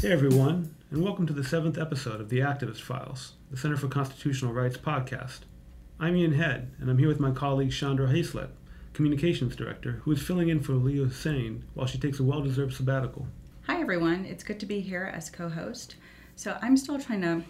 Hey everyone, and welcome to the seventh episode of the Activist Files, the Center for Constitutional Rights podcast. I'm Ian Head, and I'm here with my colleague Chandra Hayslett, Communications Director, who is filling in for Leah Hussein while she takes a well deserved sabbatical. Hi everyone, it's good to be here as co host. So I'm still trying to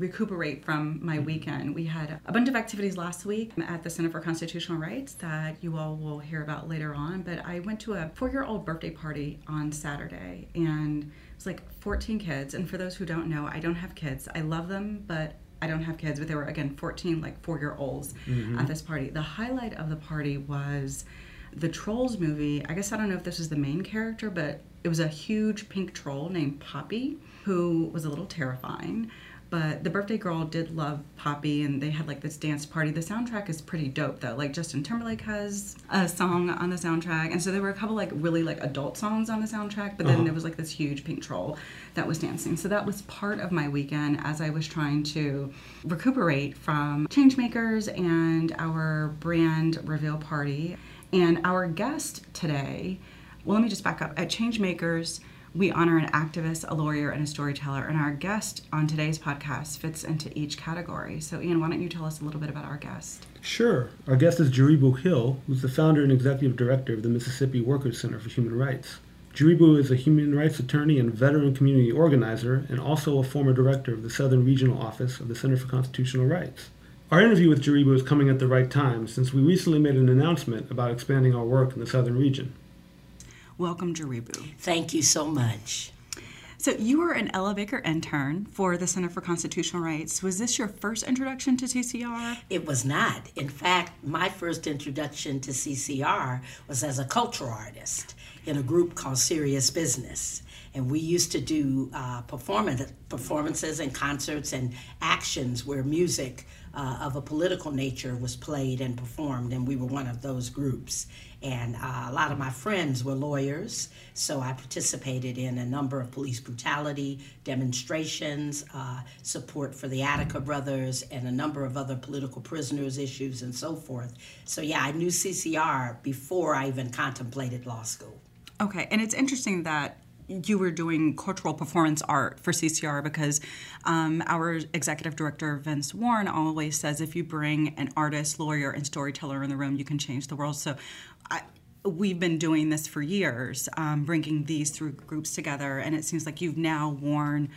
recuperate from my weekend. We had a bunch of activities last week at the Center for Constitutional Rights that you all will hear about later on. But I went to a four year old birthday party on Saturday and it was like 14 kids. And for those who don't know, I don't have kids. I love them, but I don't have kids. But there were, again, 14 like four year olds mm-hmm. at this party. The highlight of the party was the Trolls movie. I guess I don't know if this is the main character, but it was a huge pink troll named Poppy who was a little terrifying. But the birthday girl did love Poppy, and they had like this dance party. The soundtrack is pretty dope though. Like Justin Timberlake has a song on the soundtrack, and so there were a couple like really like adult songs on the soundtrack. But then uh-huh. there was like this huge pink troll that was dancing. So that was part of my weekend as I was trying to recuperate from Changemakers and our brand reveal party. And our guest today, well, let me just back up. At Changemakers, we honor an activist, a lawyer, and a storyteller. And our guest on today's podcast fits into each category. So, Ian, why don't you tell us a little bit about our guest? Sure. Our guest is Jaribu Hill, who's the founder and executive director of the Mississippi Workers Center for Human Rights. Jaribu is a human rights attorney and veteran community organizer, and also a former director of the Southern Regional Office of the Center for Constitutional Rights. Our interview with Jaribu is coming at the right time since we recently made an announcement about expanding our work in the Southern region. Welcome, Jaribu. Thank you so much. So, you were an Ella Baker intern for the Center for Constitutional Rights. Was this your first introduction to CCR? It was not. In fact, my first introduction to CCR was as a cultural artist in a group called Serious Business. And we used to do uh, performance, performances and concerts and actions where music uh, of a political nature was played and performed, and we were one of those groups. And uh, a lot of my friends were lawyers, so I participated in a number of police brutality demonstrations, uh, support for the Attica brothers, and a number of other political prisoners issues and so forth. So, yeah, I knew CCR before I even contemplated law school. Okay, and it's interesting that you were doing cultural performance art for CCR because um, our executive director, Vince Warren, always says if you bring an artist, lawyer, and storyteller in the room, you can change the world. So I, we've been doing this for years, um, bringing these three groups together, and it seems like you've now worn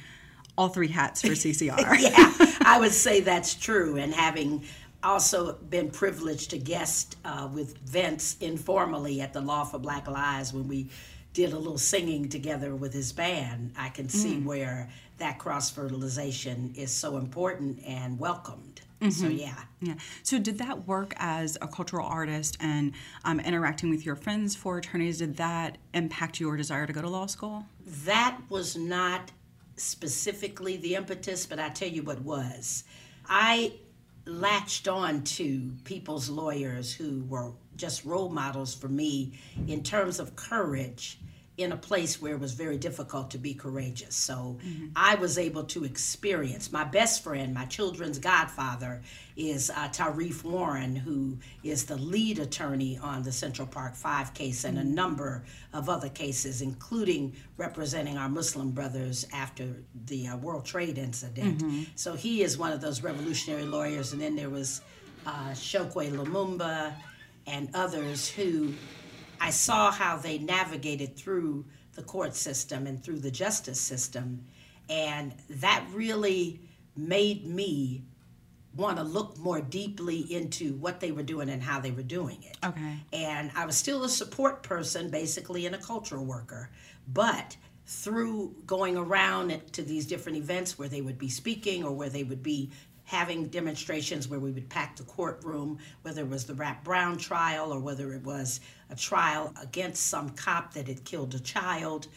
all three hats for CCR. yeah, I would say that's true. And having also been privileged to guest uh, with Vince informally at the Law for Black Lives when we did a little singing together with his band, I can see mm. where that cross fertilization is so important and welcomed. Mm-hmm. So yeah, yeah. So did that work as a cultural artist and um, interacting with your friends for attorneys? Did that impact your desire to go to law school? That was not specifically the impetus, but I tell you what was. I latched on to people's lawyers who were just role models for me in terms of courage in a place where it was very difficult to be courageous. So mm-hmm. I was able to experience. My best friend, my children's godfather, is uh, Tarif Warren, who is the lead attorney on the Central Park Five case and a mm-hmm. number of other cases, including representing our Muslim brothers after the uh, World Trade incident. Mm-hmm. So he is one of those revolutionary lawyers. And then there was uh, Chokwe Lumumba and others who I saw how they navigated through the court system and through the justice system. And that really made me want to look more deeply into what they were doing and how they were doing it. Okay. And I was still a support person, basically, and a cultural worker. But through going around to these different events where they would be speaking or where they would be having demonstrations where we would pack the courtroom, whether it was the Rap Brown trial or whether it was a trial against some cop that had killed a child,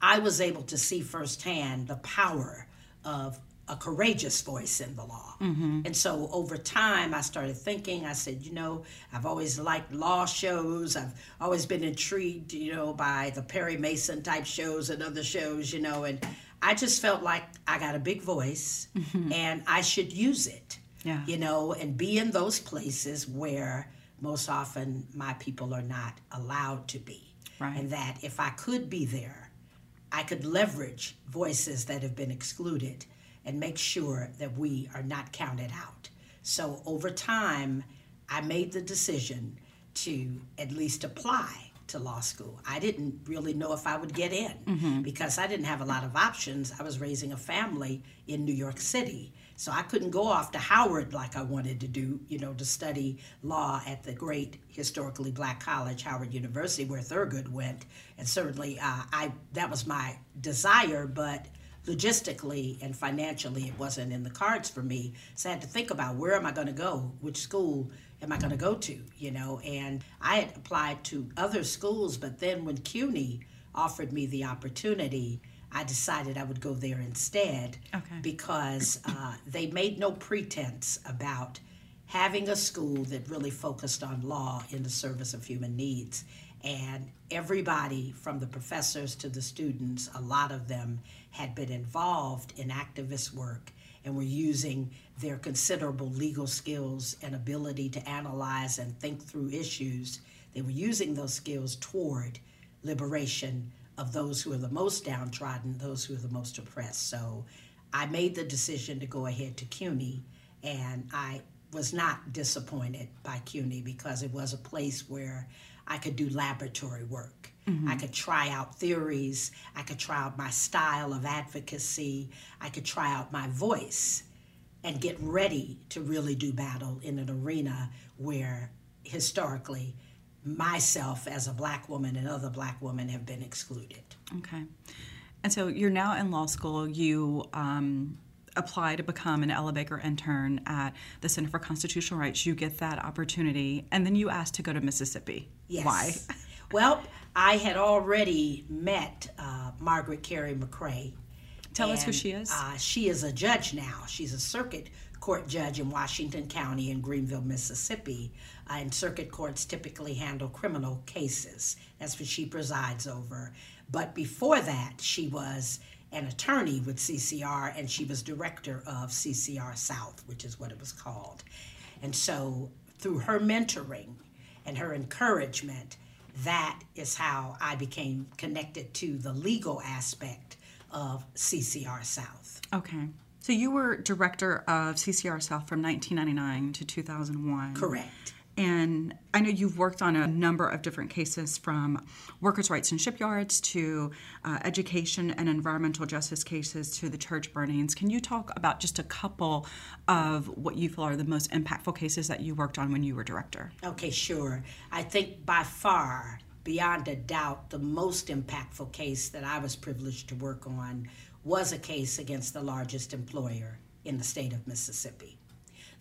I was able to see firsthand the power of a courageous voice in the law. Mm-hmm. And so over time, I started thinking, I said, you know, I've always liked law shows. I've always been intrigued, you know, by the Perry Mason type shows and other shows, you know, and I just felt like I got a big voice mm-hmm. and I should use it. Yeah. You know, and be in those places where most often my people are not allowed to be. Right. And that if I could be there, I could leverage voices that have been excluded and make sure that we are not counted out. So over time, I made the decision to at least apply to law school. I didn't really know if I would get in mm-hmm. because I didn't have a lot of options. I was raising a family in New York City. So I couldn't go off to Howard like I wanted to do, you know, to study law at the great historically black college, Howard University, where Thurgood went. And certainly uh, I that was my desire, but logistically and financially it wasn't in the cards for me. So I had to think about where am I going to go, which school am I going to go to, you know? And I had applied to other schools, but then when CUNY offered me the opportunity, I decided I would go there instead okay. because uh, they made no pretense about having a school that really focused on law in the service of human needs. And everybody, from the professors to the students, a lot of them had been involved in activist work and were using their considerable legal skills and ability to analyze and think through issues. They were using those skills toward liberation of those who are the most downtrodden, those who are the most oppressed. So I made the decision to go ahead to CUNY, and I was not disappointed by CUNY because it was a place where I could do laboratory work. Mm-hmm. I could try out theories. I could try out my style of advocacy. I could try out my voice and get ready to really do battle in an arena where historically myself as a black woman and other black women have been excluded. Okay. And so you're now in law school. You um, apply to become an Ella Baker intern at the Center for Constitutional Rights. You get that opportunity, and then you ask to go to Mississippi. Yes. Why? well, I had already met uh, Margaret Carey McCray. Tell and, us who she is. Uh, she is a judge now. She's a circuit court judge in Washington County in Greenville, Mississippi. Uh, and circuit courts typically handle criminal cases. That's what she presides over. But before that, she was an attorney with CCR and she was director of CCR South, which is what it was called. And so, through her mentoring and her encouragement, that is how I became connected to the legal aspect of CCR South. Okay. So you were director of CCR South from 1999 to 2001. Correct. And I know you've worked on a number of different cases from workers' rights in shipyards to uh, education and environmental justice cases to the church burnings. Can you talk about just a couple of what you feel are the most impactful cases that you worked on when you were director? Okay, sure. I think by far, beyond a doubt, the most impactful case that I was privileged to work on was a case against the largest employer in the state of Mississippi.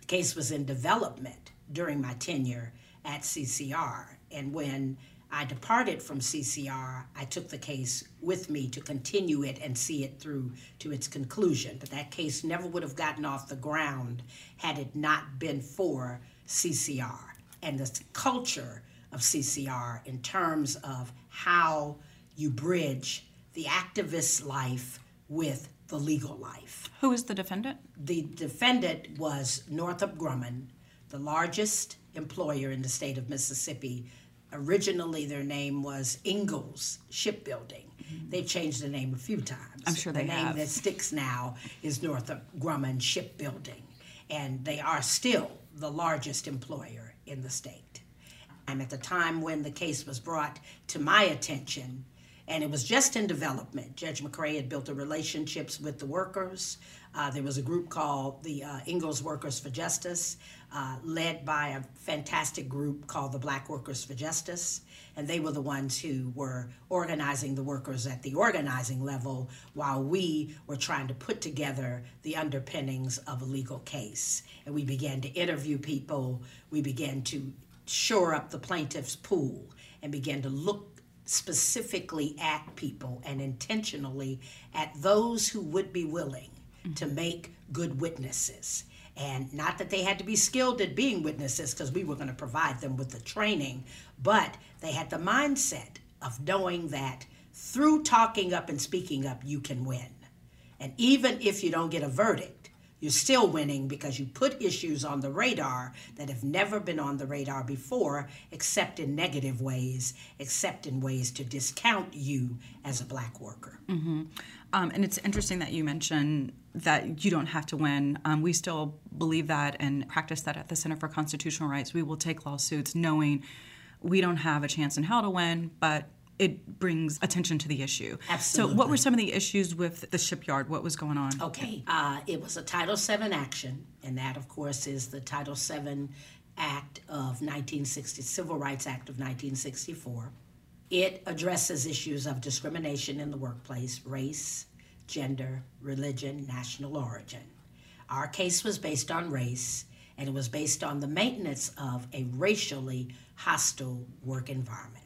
The case was in development during my tenure at CCR. And when I departed from CCR, I took the case with me to continue it and see it through to its conclusion. But that case never would have gotten off the ground had it not been for CCR and the culture of CCR in terms of how you bridge the activist life with the legal life. Who is the defendant? The defendant was Northrop Grumman, the largest employer in the state of Mississippi. Originally, their name was Ingalls Shipbuilding. Mm-hmm. They've changed the name a few times. I'm sure they the have. name that sticks now is Northrop Grumman Shipbuilding, and they are still the largest employer in the state. And at the time when the case was brought to my attention, and it was just in development. Judge McCray had built the relationships with the workers. Uh, there was a group called the uh, Ingalls Workers for Justice, uh, led by a fantastic group called the Black Workers for Justice. And they were the ones who were organizing the workers at the organizing level while we were trying to put together the underpinnings of a legal case. And we began to interview people, we began to shore up the plaintiff's pool, and began to look specifically at people and intentionally at those who would be willing mm-hmm. to make good witnesses. And not that they had to be skilled at being witnesses because we were going to provide them with the training, but they had the mindset of knowing that through talking up and speaking up, you can win. And even if you don't get a verdict, you're still winning because you put issues on the radar that have never been on the radar before, except in negative ways, except in ways to discount you as a black worker. Mm-hmm. Um, and it's interesting that you mention that you don't have to win. Um, we still believe that and practice that at the Center for Constitutional Rights. We will take lawsuits knowing we don't have a chance in hell to win, but it brings attention to the issue. Absolutely. So, what were some of the issues with the shipyard? What was going on? Okay, uh, it was a Title VII action, and that, of course, is the Title VII Act of 1960, Civil Rights Act of 1964. It addresses issues of discrimination in the workplace, race, gender, religion, national origin. Our case was based on race, and it was based on the maintenance of a racially hostile work environment.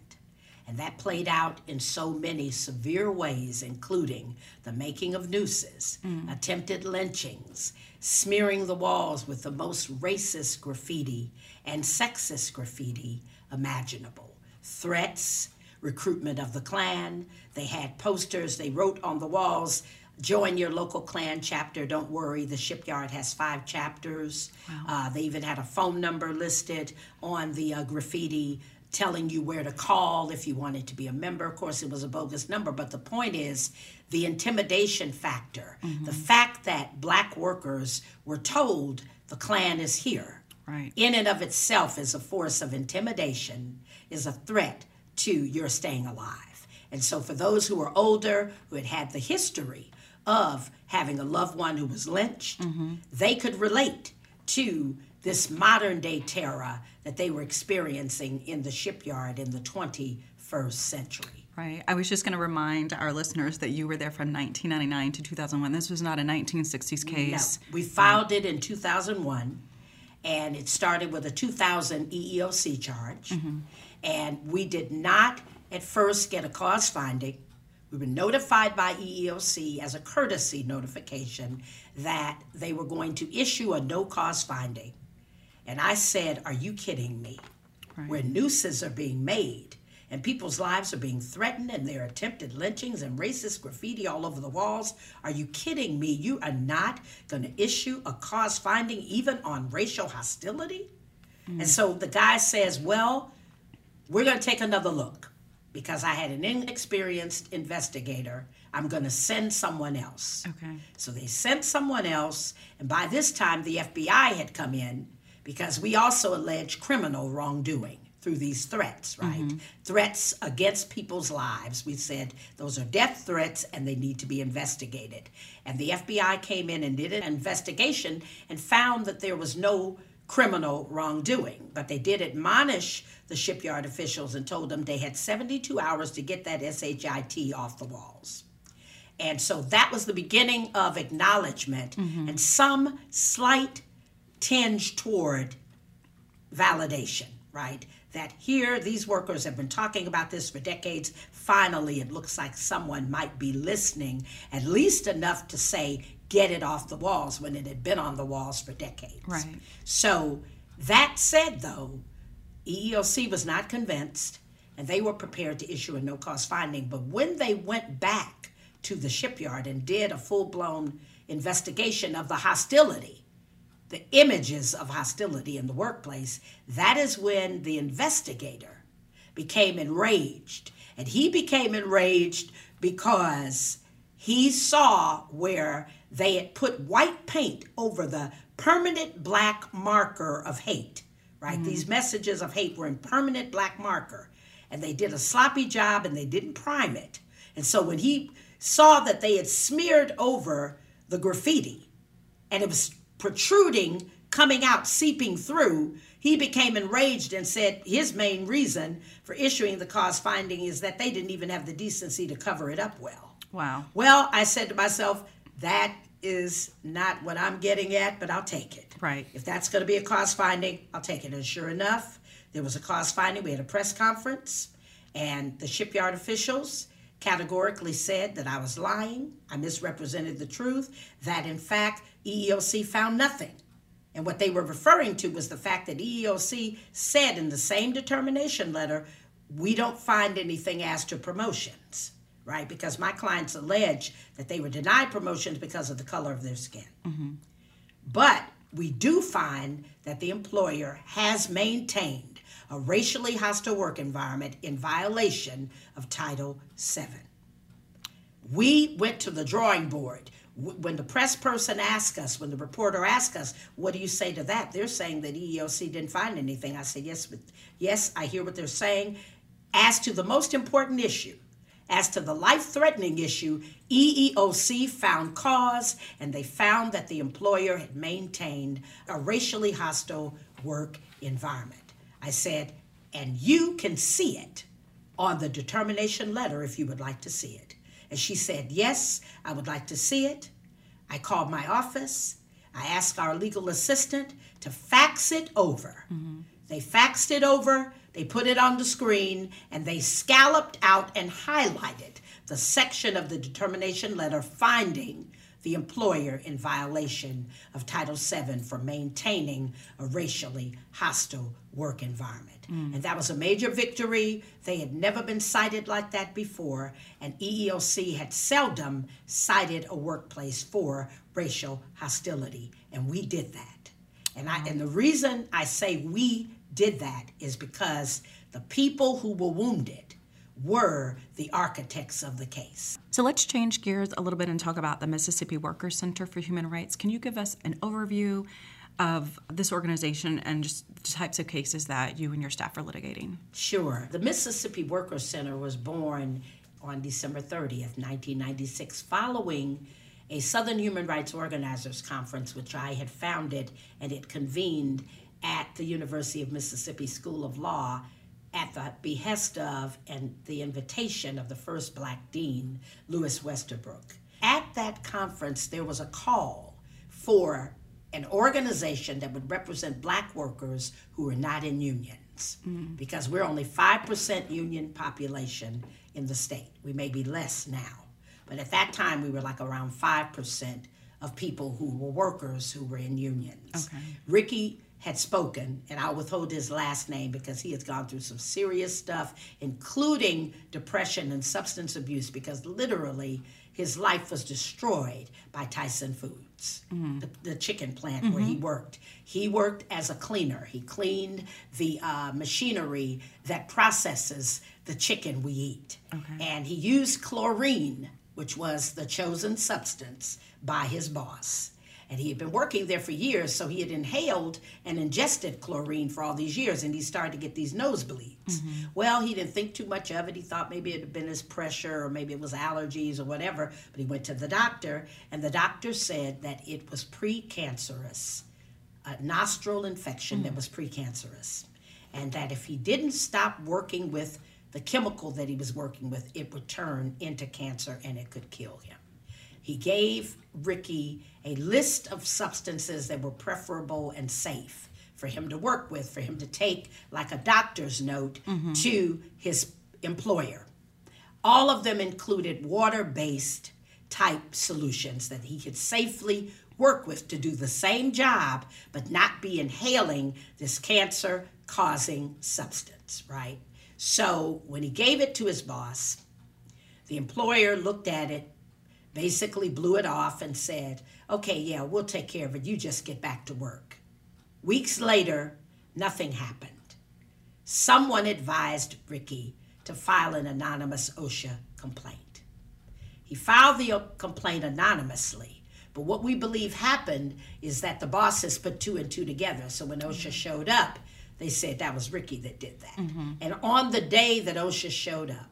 And that played out in so many severe ways, including the making of nooses, mm. attempted lynchings, smearing the walls with the most racist graffiti and sexist graffiti imaginable, threats, recruitment of the Klan. They had posters, they wrote on the walls, join your local Klan chapter. Don't worry, the shipyard has five chapters. Wow. Uh, they even had a phone number listed on the uh, graffiti telling you where to call if you wanted to be a member. Of course, it was a bogus number, but the point is the intimidation factor, mm-hmm. the fact that black workers were told the Klan is here, right. in and of itself is a force of intimidation, is a threat to your staying alive. And so, for those who are older, who had had the history of having a loved one who was lynched, mm-hmm. they could relate to this modern day terror that they were experiencing in the shipyard in the 21st century. Right. I was just going to remind our listeners that you were there from 1999 to 2001. This was not a 1960s case. No. We filed it in 2001, and it started with a 2000 EEOC charge. Mm-hmm. And we did not at first get a cause finding. We were notified by EEOC as a courtesy notification that they were going to issue a no cause finding and I said, Are you kidding me? Right. Where nooses are being made and people's lives are being threatened and there are attempted lynchings and racist graffiti all over the walls. Are you kidding me? You are not going to issue a cause finding even on racial hostility? Mm. And so the guy says, Well, we're going to take another look because I had an inexperienced investigator. I'm going to send someone else. Okay. So they sent someone else, and by this time the FBI had come in because we also allege criminal wrongdoing through these threats, right? Mm-hmm. Threats against people's lives. We said those are death threats and they need to be investigated. And the FBI came in and did an investigation and found that there was no criminal wrongdoing. But they did admonish the shipyard officials and told them they had 72 hours to get that SHIT off the walls. And so that was the beginning of acknowledgment mm-hmm. and some slight tinge toward validation, right? That here, these workers have been talking about this for decades. Finally, it looks like someone might be listening, at least enough to say, get it off the walls when it had been on the walls for decades. Right. So, that said, though, EEOC was not convinced and they were prepared to issue a no cause finding. But when they went back to the shipyard and did a full blown investigation of the hostility the images of hostility in the workplace, that is when the investigator became enraged. And he became enraged because he saw where they had put white paint over the permanent black marker of hate, right? Mm-hmm. These messages of hate were in permanent black marker. And they did a sloppy job and they didn't prime it. And so when he saw that they had smeared over the graffiti and it was protruding, coming out, seeping through, he became enraged and said his main reason for issuing the cause finding is that they didn't even have the decency to cover it up well. Wow. Well, I said to myself, that is not what I'm getting at, but I'll take it. Right. If that's going to be a cause finding, I'll take it. And sure enough, there was a cause finding. We had a press conference, and the shipyard officials categorically said that I was lying, I misrepresented the truth, that in fact EEOC found nothing. And what they were referring to was the fact that EEOC said in the same determination letter, we don't find anything as to promotions, right? Because my clients allege that they were denied promotions because of the color of their skin. Mm-hmm. But we do find that the employer has maintained a racially hostile work environment in violation of Title VII. We went to the drawing board. When the press person asked us, when the reporter asked us, what do you say to that? They're saying that EEOC didn't find anything. I said, yes, but yes, I hear what they're saying. As to the most important issue, as to the life threatening issue, EEOC found cause and they found that the employer had maintained a racially hostile work environment. I said, and you can see it on the determination letter if you would like to see it. And she said, Yes, I would like to see it. I called my office. I asked our legal assistant to fax it over. Mm-hmm. They faxed it over, they put it on the screen, and they scalloped out and highlighted the section of the determination letter finding the employer in violation of Title VII for maintaining a racially hostile work environment. Mm. And that was a major victory. They had never been cited like that before, and EEOC had seldom cited a workplace for racial hostility, and we did that. And I and the reason I say we did that is because the people who were wounded were the architects of the case. So let's change gears a little bit and talk about the Mississippi Workers Center for Human Rights. Can you give us an overview of this organization and just the types of cases that you and your staff are litigating? Sure. The Mississippi Workers Center was born on December 30th, 1996, following a Southern Human Rights Organizers Conference, which I had founded and it convened at the University of Mississippi School of Law at the behest of and the invitation of the first black dean, Louis Westerfield. At that conference, there was a call for an organization that would represent black workers who are not in unions mm-hmm. because we're only 5% union population in the state. We may be less now, but at that time we were like around 5% of people who were workers who were in unions. Okay. Ricky had spoken, and I'll withhold his last name because he has gone through some serious stuff, including depression and substance abuse, because literally his life was destroyed by Tyson Foods, mm-hmm. the, the, chicken plant mm-hmm. where he worked. He worked as a cleaner, he cleaned the uh, machinery that processes the chicken we eat. Okay. And he used chlorine, which was the chosen substance by his boss and he had been working there for years, so he had inhaled and ingested chlorine for all these years, and he started to get these nosebleeds. Mm-hmm. Well, he didn't think too much of it. He thought maybe it had been his pressure or maybe it was allergies or whatever, but he went to the doctor, and the doctor said that it was precancerous, a nostril infection mm-hmm. that was precancerous, and that if he didn't stop working with the chemical that he was working with, it would turn into cancer and it could kill him. He gave Ricky a list of substances that were preferable and safe for him to work with, for him to take like a doctor's note mm-hmm. to his employer. All of them included water based type solutions that he could safely work with to do the same job, but not be inhaling this cancer causing substance, right? So when he gave it to his boss, the employer looked at it basically blew it off and said, okay, yeah, we'll take care of it. You just get back to work. Weeks later, nothing happened. Someone advised Ricky to file an anonymous OSHA complaint. He filed the complaint anonymously, but what we believe happened is that the bosses put two and two together. So when OSHA showed up, they said that was Ricky that did that. Mm-hmm. And on the day that OSHA showed up,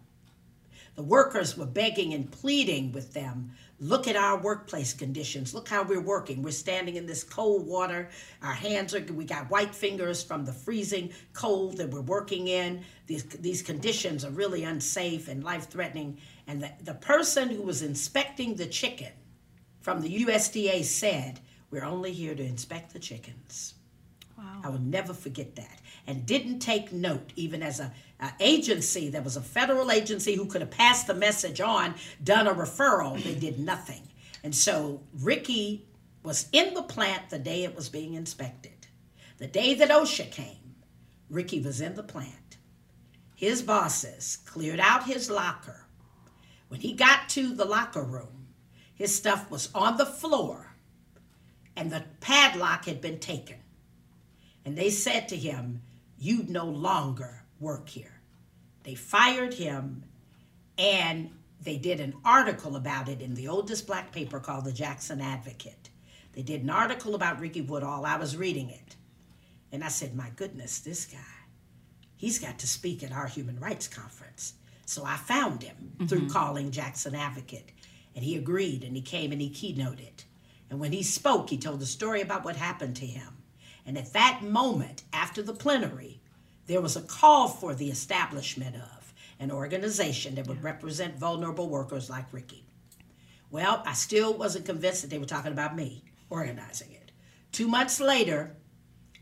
the workers were begging and pleading with them look at our workplace conditions. Look how we're working. We're standing in this cold water. Our hands are, we got white fingers from the freezing cold that we're working in. These, these conditions are really unsafe and life threatening. And the, the person who was inspecting the chicken from the USDA said, We're only here to inspect the chickens. Wow. I will never forget that. And didn't take note, even as a, a, agency that was a federal agency who could have passed the message on, done a referral, they did nothing. And so Ricky was in the plant the day it was being inspected. The day that OSHA came, Ricky was in the plant. His bosses cleared out his locker. When he got to the locker room, his stuff was on the floor and the padlock had been taken. And they said to him, You no longer work here. They fired him and they did an article about it in the oldest black paper called the Jackson Advocate. They did an article about Ricky Woodall. I was reading it. And I said, My goodness, this guy, he's got to speak at our human rights conference. So I found him mm-hmm. through calling Jackson Advocate. And he agreed and he came and he keynoted. And when he spoke, he told the story about what happened to him. And at that moment, after the plenary, there was a call for the establishment of an organization that would represent vulnerable workers like Ricky. Well, I still wasn't convinced that they were talking about me organizing it. Two months later,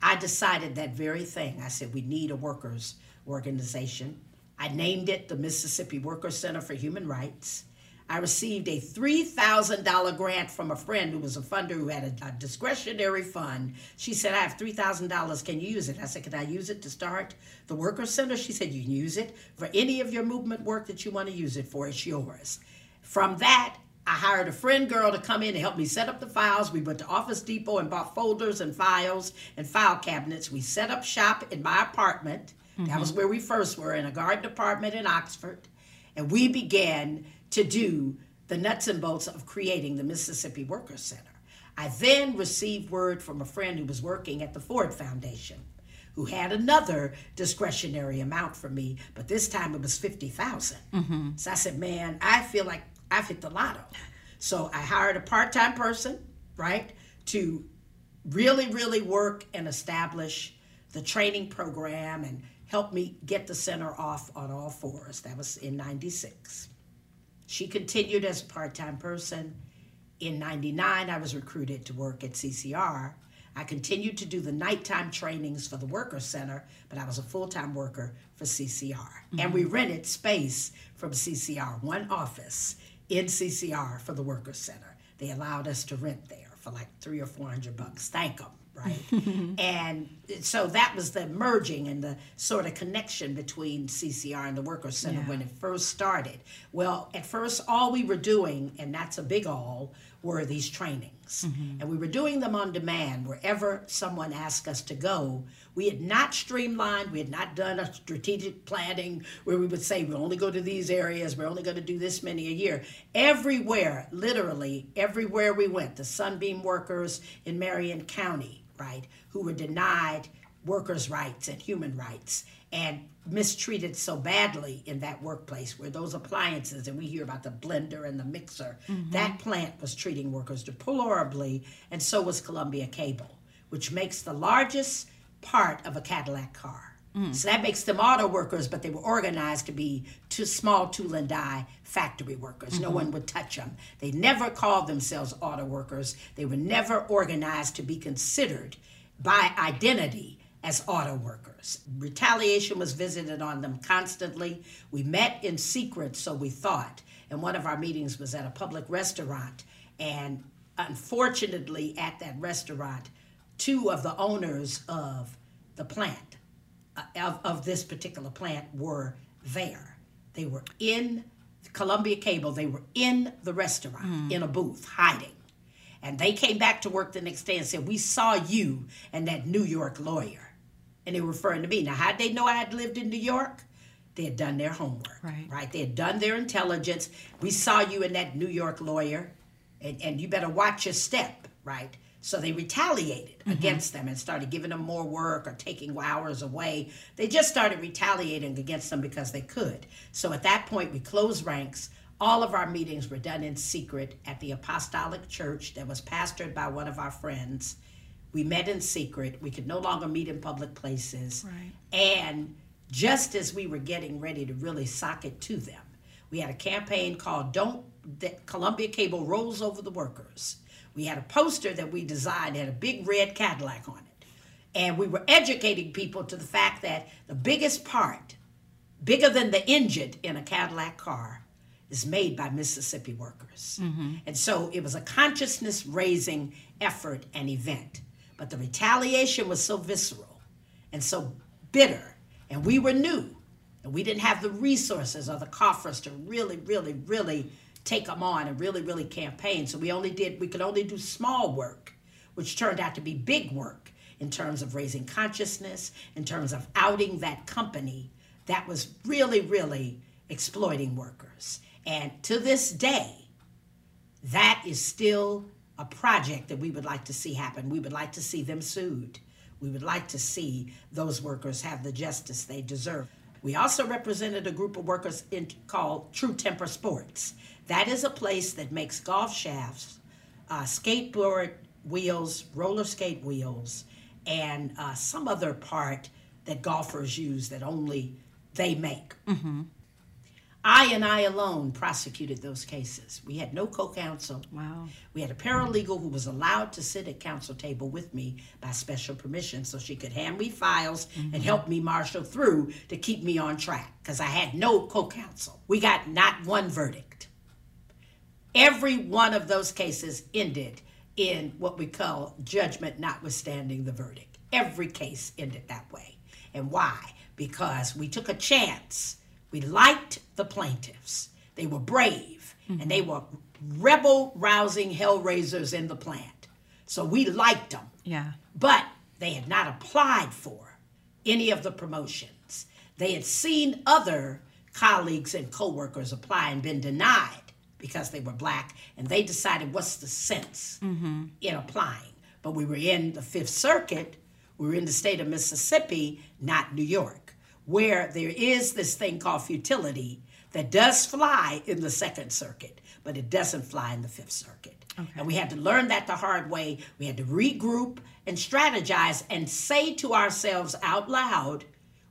I decided that very thing. I said, we need a workers' organization. I named it the Mississippi Workers Center for Human Rights. I received a $3,000 grant from a friend who was a funder who had a, a discretionary fund. She said, I have $3,000. Can you use it? I said, Can I use it to start the Workers Center? She said, You can use it for any of your movement work that you want to use it for. It's yours. From that, I hired a friend girl to come in and help me set up the files. We went to Office Depot and bought folders and files and file cabinets. We set up shop in my apartment. Mm-hmm. That was mm-hmm. where we first were in a garden apartment in Oxford. And we began to do the nuts and bolts of creating the Mississippi Workers Center. I then received word from a friend who was working at the Ford Foundation who had another discretionary amount for me, but this time it was 50,000. Mm-hmm. So I said, "Man, I feel like I've hit the lotto. So I hired a part time person, right, to really, really work and establish the training program and help me get the center off on all fours. That was in 96. She continued as a part time person. In 99, I was recruited to work at CCR. I continued to do the nighttime trainings for the Worker Center, but I was a full time worker for CCR. Mm-hmm. And we rented space from CCR, one office in CCR for the Workers Center. They allowed us to rent there for like three or four hundred bucks. Thank them, right? and so that was the merging and the sort of connection between CCR and the Workers Center yeah. when it first started. Well, at first, all we were doing, and that's a big all, were these trainings. Mm-hmm. And we were doing them on demand wherever someone asked us to go. We had not streamlined, we had not done a strategic planning where we would say, we only go to these areas, we're only going to do this many a year. Everywhere, literally, everywhere we went, the Sunbeam workers in Marion County, right, who were denied workers' rights and human rights and mistreated so badly in that workplace where those appliances and we hear about the blender and the mixer mm-hmm. that plant was treating workers deplorably and so was columbia cable which makes the largest part of a cadillac car mm. so that makes them auto workers but they were organized to be two small tool and die factory workers mm-hmm. no one would touch them they never called themselves auto workers they were never organized to be considered by identity as auto workers. Retaliation was visited on them constantly. We met in secret, so we thought. And one of our meetings was at a public restaurant. And unfortunately, at that restaurant, two of the owners of the plant, of, of this particular plant, were there. They were in Columbia Cable, they were in the restaurant mm. in a booth hiding. And they came back to work the next day and said, We saw you and that New York lawyer and they were referring to me. Now, how'd they know I had lived in New York? They had done their homework, right? right? They had done their intelligence. We saw you and that New York lawyer, and, and you better watch your step, right? So they retaliated mm-hmm. against them and started giving them more work or taking hours away. They just started retaliating against them because they could. So at that point, we closed ranks. All of our meetings were done in secret at the Apostolic Church that was pastored by one of our friends we met in secret. We could no longer meet in public places. Right. And just as we were getting ready to really sock it to them, we had a campaign called Don't that Columbia Cable Rolls Over the Workers. We had a poster that we designed, had a big red Cadillac on it. And we were educating people to the fact that the biggest part, bigger than the engine in a Cadillac car, is made by Mississippi workers. Mm-hmm. And so it was a consciousness raising effort and event. But the retaliation was so visceral and so bitter, and we were new, and we didn't have the resources or the coffers to really, really, really take them on and really, really campaign. So we only did, we could only do small work which turned out to be big work in terms of raising consciousness, in terms of outing that company that was really, really exploiting workers. And to this day, that is still a project that we would like to see happen. We would like to see them sued. We would like to see those workers have the justice they deserve. We also represented a group of workers in, called True Temper Sports. That is a place that makes golf shafts, uh, skateboard wheels, roller skate wheels, and uh, some other part that golfers use that only they make. Mm-hmm. I and I alone prosecuted those cases. We had no co counsel. Wow. We had a paralegal who was allowed to sit at counsel table with me by special permission so she could hand me files mm-hmm. and help me marshal through to keep me on track because I had no co counsel. We got not one verdict. Every one of those cases ended in what we call judgment notwithstanding the verdict. Every case ended that way. And why? Because we took a chance we liked the plaintiffs. They were brave mm-hmm. and they were rebel rousing hellraisers in the plant. So we liked them. Yeah. But they had not applied for any of the promotions. They had seen other colleagues and coworkers apply and been denied because they were black, and they decided what's the sense mm-hmm. in applying. But we were in the Fifth Circuit, we were in the state of Mississippi, not New York where there is this thing called futility that does fly in the Second Circuit, but it doesn't fly in the Fifth Circuit. Okay. And we had to learn that the hard way. We had to regroup and strategize and say to ourselves out loud,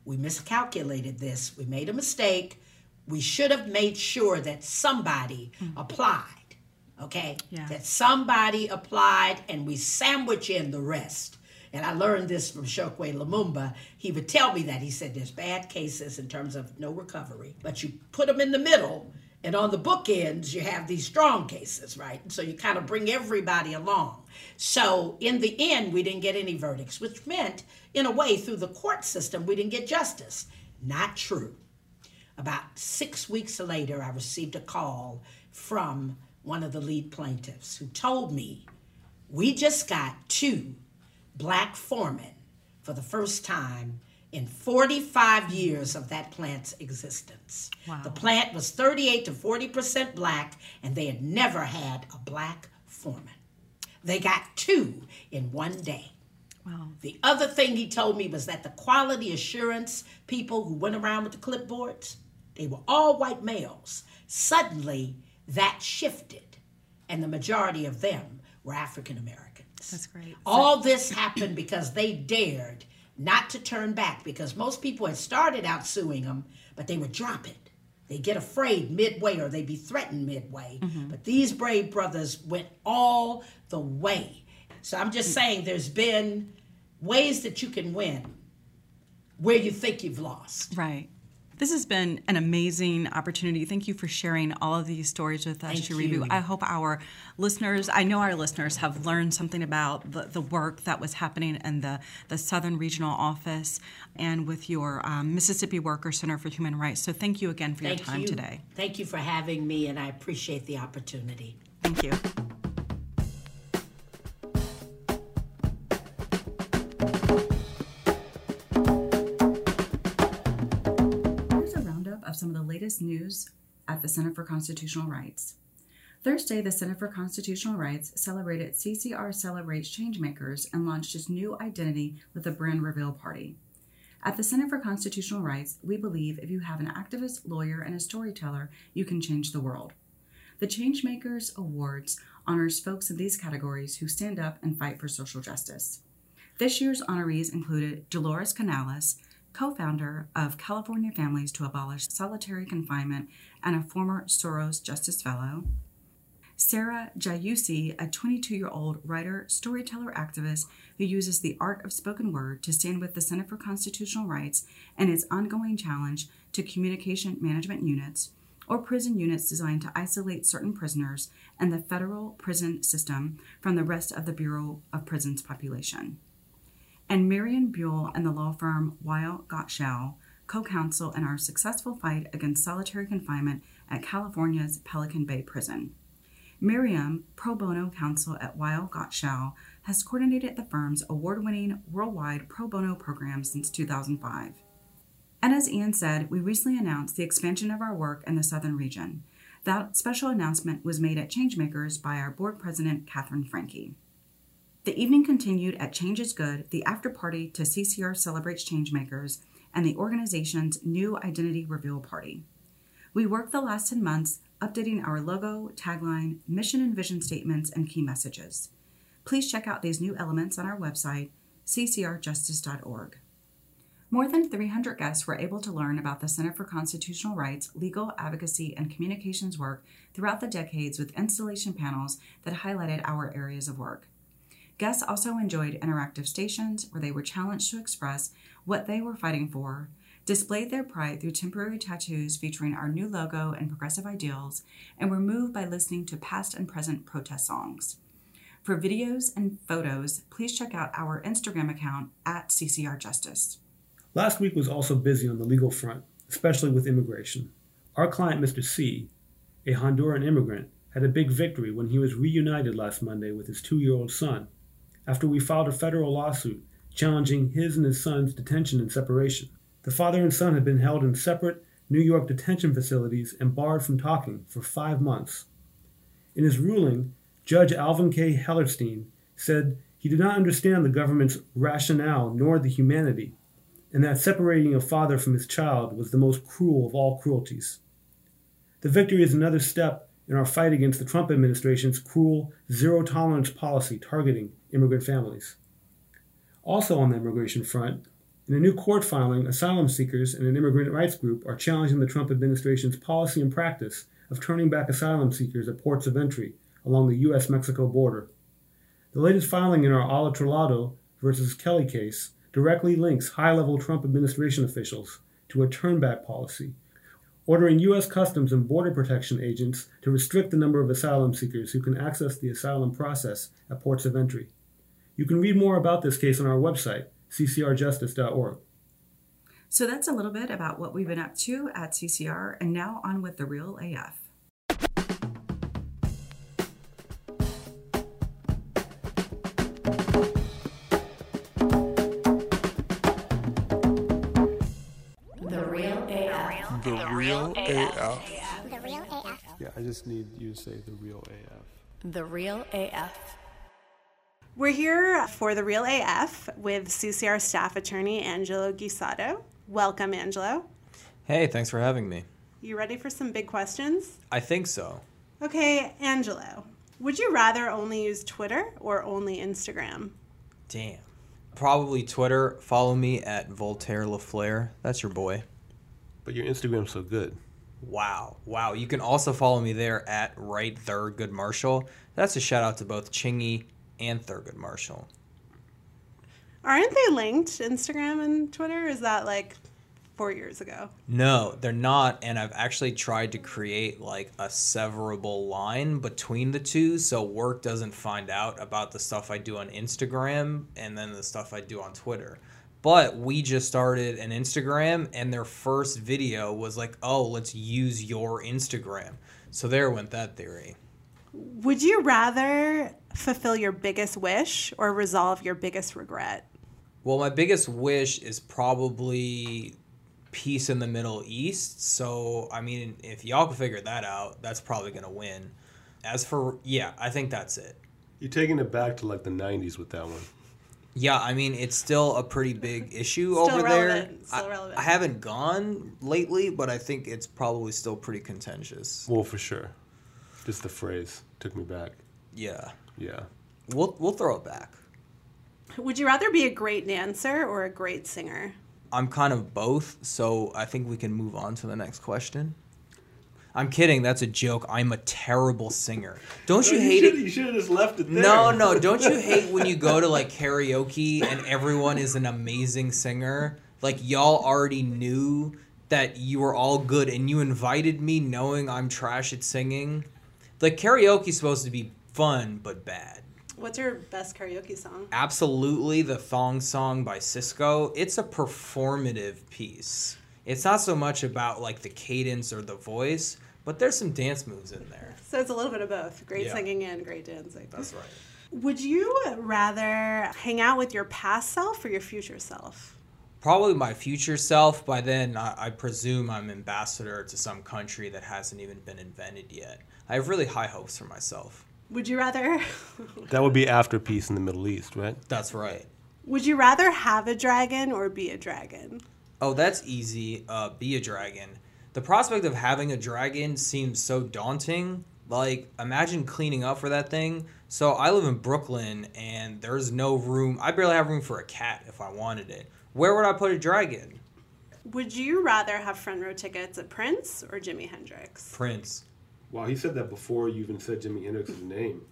we miscalculated this, we made a mistake. We should have made sure that somebody mm. applied, okay? Yeah. That somebody applied and we sandwich in the rest and I learned this from Chokwe Lumumba. He would tell me that. He said there's bad cases in terms of no recovery, but you put them in the middle, and on the bookends, you have these strong cases, right? so you kind of bring everybody along. So in the end, we didn't get any verdicts, which meant, in a way, through the court system, we didn't get justice. Not true. About six weeks later, I received a call from one of the lead plaintiffs who told me, We just got two black foremen for the first time in 45 years of that plant's existence. Wow. The plant was 38 to 40% black, and they had never had a black foreman. They got two in one day. Wow. The other thing he told me was that the quality assurance people who went around with the clipboards, they were all white males. Suddenly, that shifted, and the majority of them were African Americans. That's great. All this happened because they dared not to turn back because most people had started out suing them, but they would drop it. They get afraid midway or they'd be threatened midway. Mm-hmm. But these brave brothers went all the way. So I'm just saying there's been ways that you can win where you think you've lost. Right. This has been an amazing opportunity. Thank you for sharing all of these stories with us, Jaribu. I hope our listeners, I know our listeners have learned something about the, the work that was happening in the, the Southern Regional Office and with your um, Mississippi Worker Center for Human Rights. So thank you again for thank your time you. today. Thank you for having me, and I appreciate the opportunity. Thank you. News at the Center for Constitutional Rights. Thursday, the Center for Constitutional Rights celebrated CCR Celebrates Changemakers and launched its new identity with a brand reveal party. At the Center for Constitutional Rights, we believe if you have an activist, lawyer, and a storyteller, you can change the world. The Changemakers Awards honors folks in these categories who stand up and fight for social justice. This year's honorees included Dolores Canales, co founder of California Families to Abolish Solitary Confinement and a former Soros Justice Fellow. Sarah Jayusi, a 22 year old writer, storyteller, activist who uses the art of spoken word to stand with the Center for Constitutional Rights and its ongoing challenge to communication management units, or prison units designed to isolate certain prisoners and the federal prison system from the rest of the Bureau of Prisons population and Miriam Buhl and the law firm Weil Gotshal co counsel in our successful fight against solitary confinement at California's Pelican Bay Prison. Miriam, pro bono counsel at Weil Gotshal, has coordinated the firm's award winning worldwide pro bono program since 2005. And as Ian said, we recently announced the expansion of our work in the Southern region. That special announcement was made at Changemakers by our board president, Katherine Franke. The evening continued at Change is Good, the after party to CCR Celebrates Changemakers, and the organization's new identity reveal party. We worked the last 10 months updating our logo, tagline, mission and vision statements, and key messages. Please check out these new elements on our website, ccrjustice.org. More than 300 guests were able to learn about the Center for Constitutional Rights, legal advocacy, and communications work throughout the decades with installation panels that highlighted our areas of work. Guests also enjoyed interactive stations where they were challenged to express what they were fighting for, displayed their pride through temporary tattoos featuring our new logo and progressive ideals, and were moved by listening to past and present protest songs. For videos and photos, please check out our Instagram account at CCR Justice. Last week was also busy on the legal front, especially with immigration. Our client, Mr. C, a Honduran immigrant, had a big victory when he was reunited last Monday with his two year old son after we filed a federal lawsuit challenging his and his son's detention and separation. The father and son had been held in separate New York detention facilities and barred from talking for five months. In his ruling, Judge Alvin K. Hellerstein said he did not understand the government's rationale nor the humanity and that separating a father from his child was the most cruel of all cruelties. The victory is another step in our fight against the Trump administration's cruel, zero tolerance policy targeting immigrant families. Also, on the immigration front, in a new court filing, asylum seekers and an immigrant rights group are challenging the Trump administration's policy and practice of turning back asylum seekers at ports of entry along the U.S. Mexico border. The latest filing in our Al Otro Lado versus Kelly case directly links high level Trump administration officials to a turnback policy, ordering U.S. Customs and Border Protection agents to restrict the number of asylum seekers who can access the asylum process at ports of entry. You can read more about this case on our website, ccrjustice.org. So that's a little bit about what we've been up to at CCR, and now on with the real AF. I just need you to say the real AF. The real AF. We're here for the Real AF with CCR staff attorney Angelo Guisado. Welcome, Angelo. Hey, thanks for having me. You ready for some big questions? I think so. Okay, Angelo, would you rather only use Twitter or only Instagram? Damn. Probably Twitter. Follow me at Voltaire LaFleur. That's your boy. But your Instagram's so good. Wow. Wow. You can also follow me there at Right Thurgood Marshall. That's a shout out to both Chingy and Thurgood Marshall. Aren't they linked, Instagram and Twitter? Is that like four years ago? No, they're not. And I've actually tried to create like a severable line between the two so work doesn't find out about the stuff I do on Instagram and then the stuff I do on Twitter. But we just started an Instagram and their first video was like, oh, let's use your Instagram. So there went that theory. Would you rather fulfill your biggest wish or resolve your biggest regret? Well, my biggest wish is probably peace in the Middle East. So, I mean, if y'all can figure that out, that's probably going to win. As for, yeah, I think that's it. You're taking it back to like the 90s with that one. Yeah, I mean, it's still a pretty big issue Still over relevant, there. still I, relevant. I haven't gone lately, but I think it's probably still pretty contentious. Well, for sure. Just the phrase took me back. Yeah. Yeah. We'll, we'll throw it back. Would you rather be a great dancer or a great singer? I'm kind of both, so I think we can move on to the next question. I'm kidding. That's a joke. I'm a terrible singer. Don't you hate it? You should have just left it there. No, no. Don't you hate when you go to like karaoke and everyone is an amazing singer? Like y'all already knew that you were all good and you invited me knowing I'm trash at singing. Like karaoke's supposed to be fun but bad. What's your best karaoke song? Absolutely the Thong Song by Sisqó. It's a performative piece. It's not so much about like the cadence or the voice, but there's some dance moves in there. So it's a little bit of both. Great Yeah. singing and great dancing. That's right. Would you rather hang out with your past self or your future self? Probably my future self. By then, I, I presume I'm ambassador to some country that hasn't even been invented yet. I have really high hopes for myself. Would you rather That would be after peace in the Middle East, right? That's right. Would you rather have a dragon or be a dragon? Oh, that's easy. Uh, be a dragon. The prospect of having a dragon seems so daunting. Like, imagine cleaning up for that thing. So, I live in Brooklyn and there's no room. I barely have room for a cat if I wanted it. Where would I put a dragon? Would you rather have front row tickets at Prince or Jimi Hendrix? Prince. Wow, he said that before you even said Jimi Hendrix's name.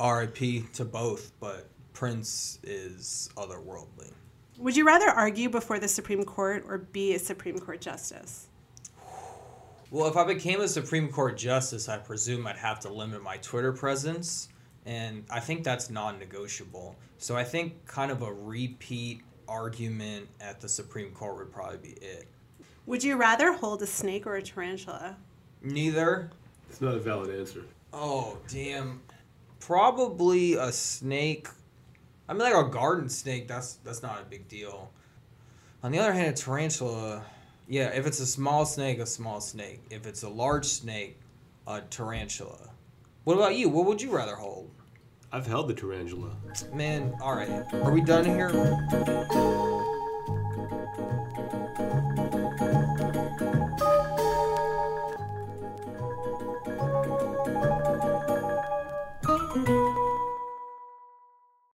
RIP to both, but Prince is otherworldly. Would you rather argue before the Supreme Court or be a Supreme Court justice? Well, if I became a Supreme Court justice, I presume I'd have to limit my Twitter presence, and I think that's non negotiable. So I think kind of a repeat argument at the Supreme Court would probably be it. Would you rather hold a snake or a tarantula? Neither. It's not a valid answer. Oh, damn. Probably a snake. I mean, like a garden snake, that's that's not a big deal. On the other hand, a tarantula, yeah, if it's a small snake, a small snake. If it's a large snake, a tarantula. What about you? What would you rather hold? I've held the tarantula. Man, all right. Are we done here?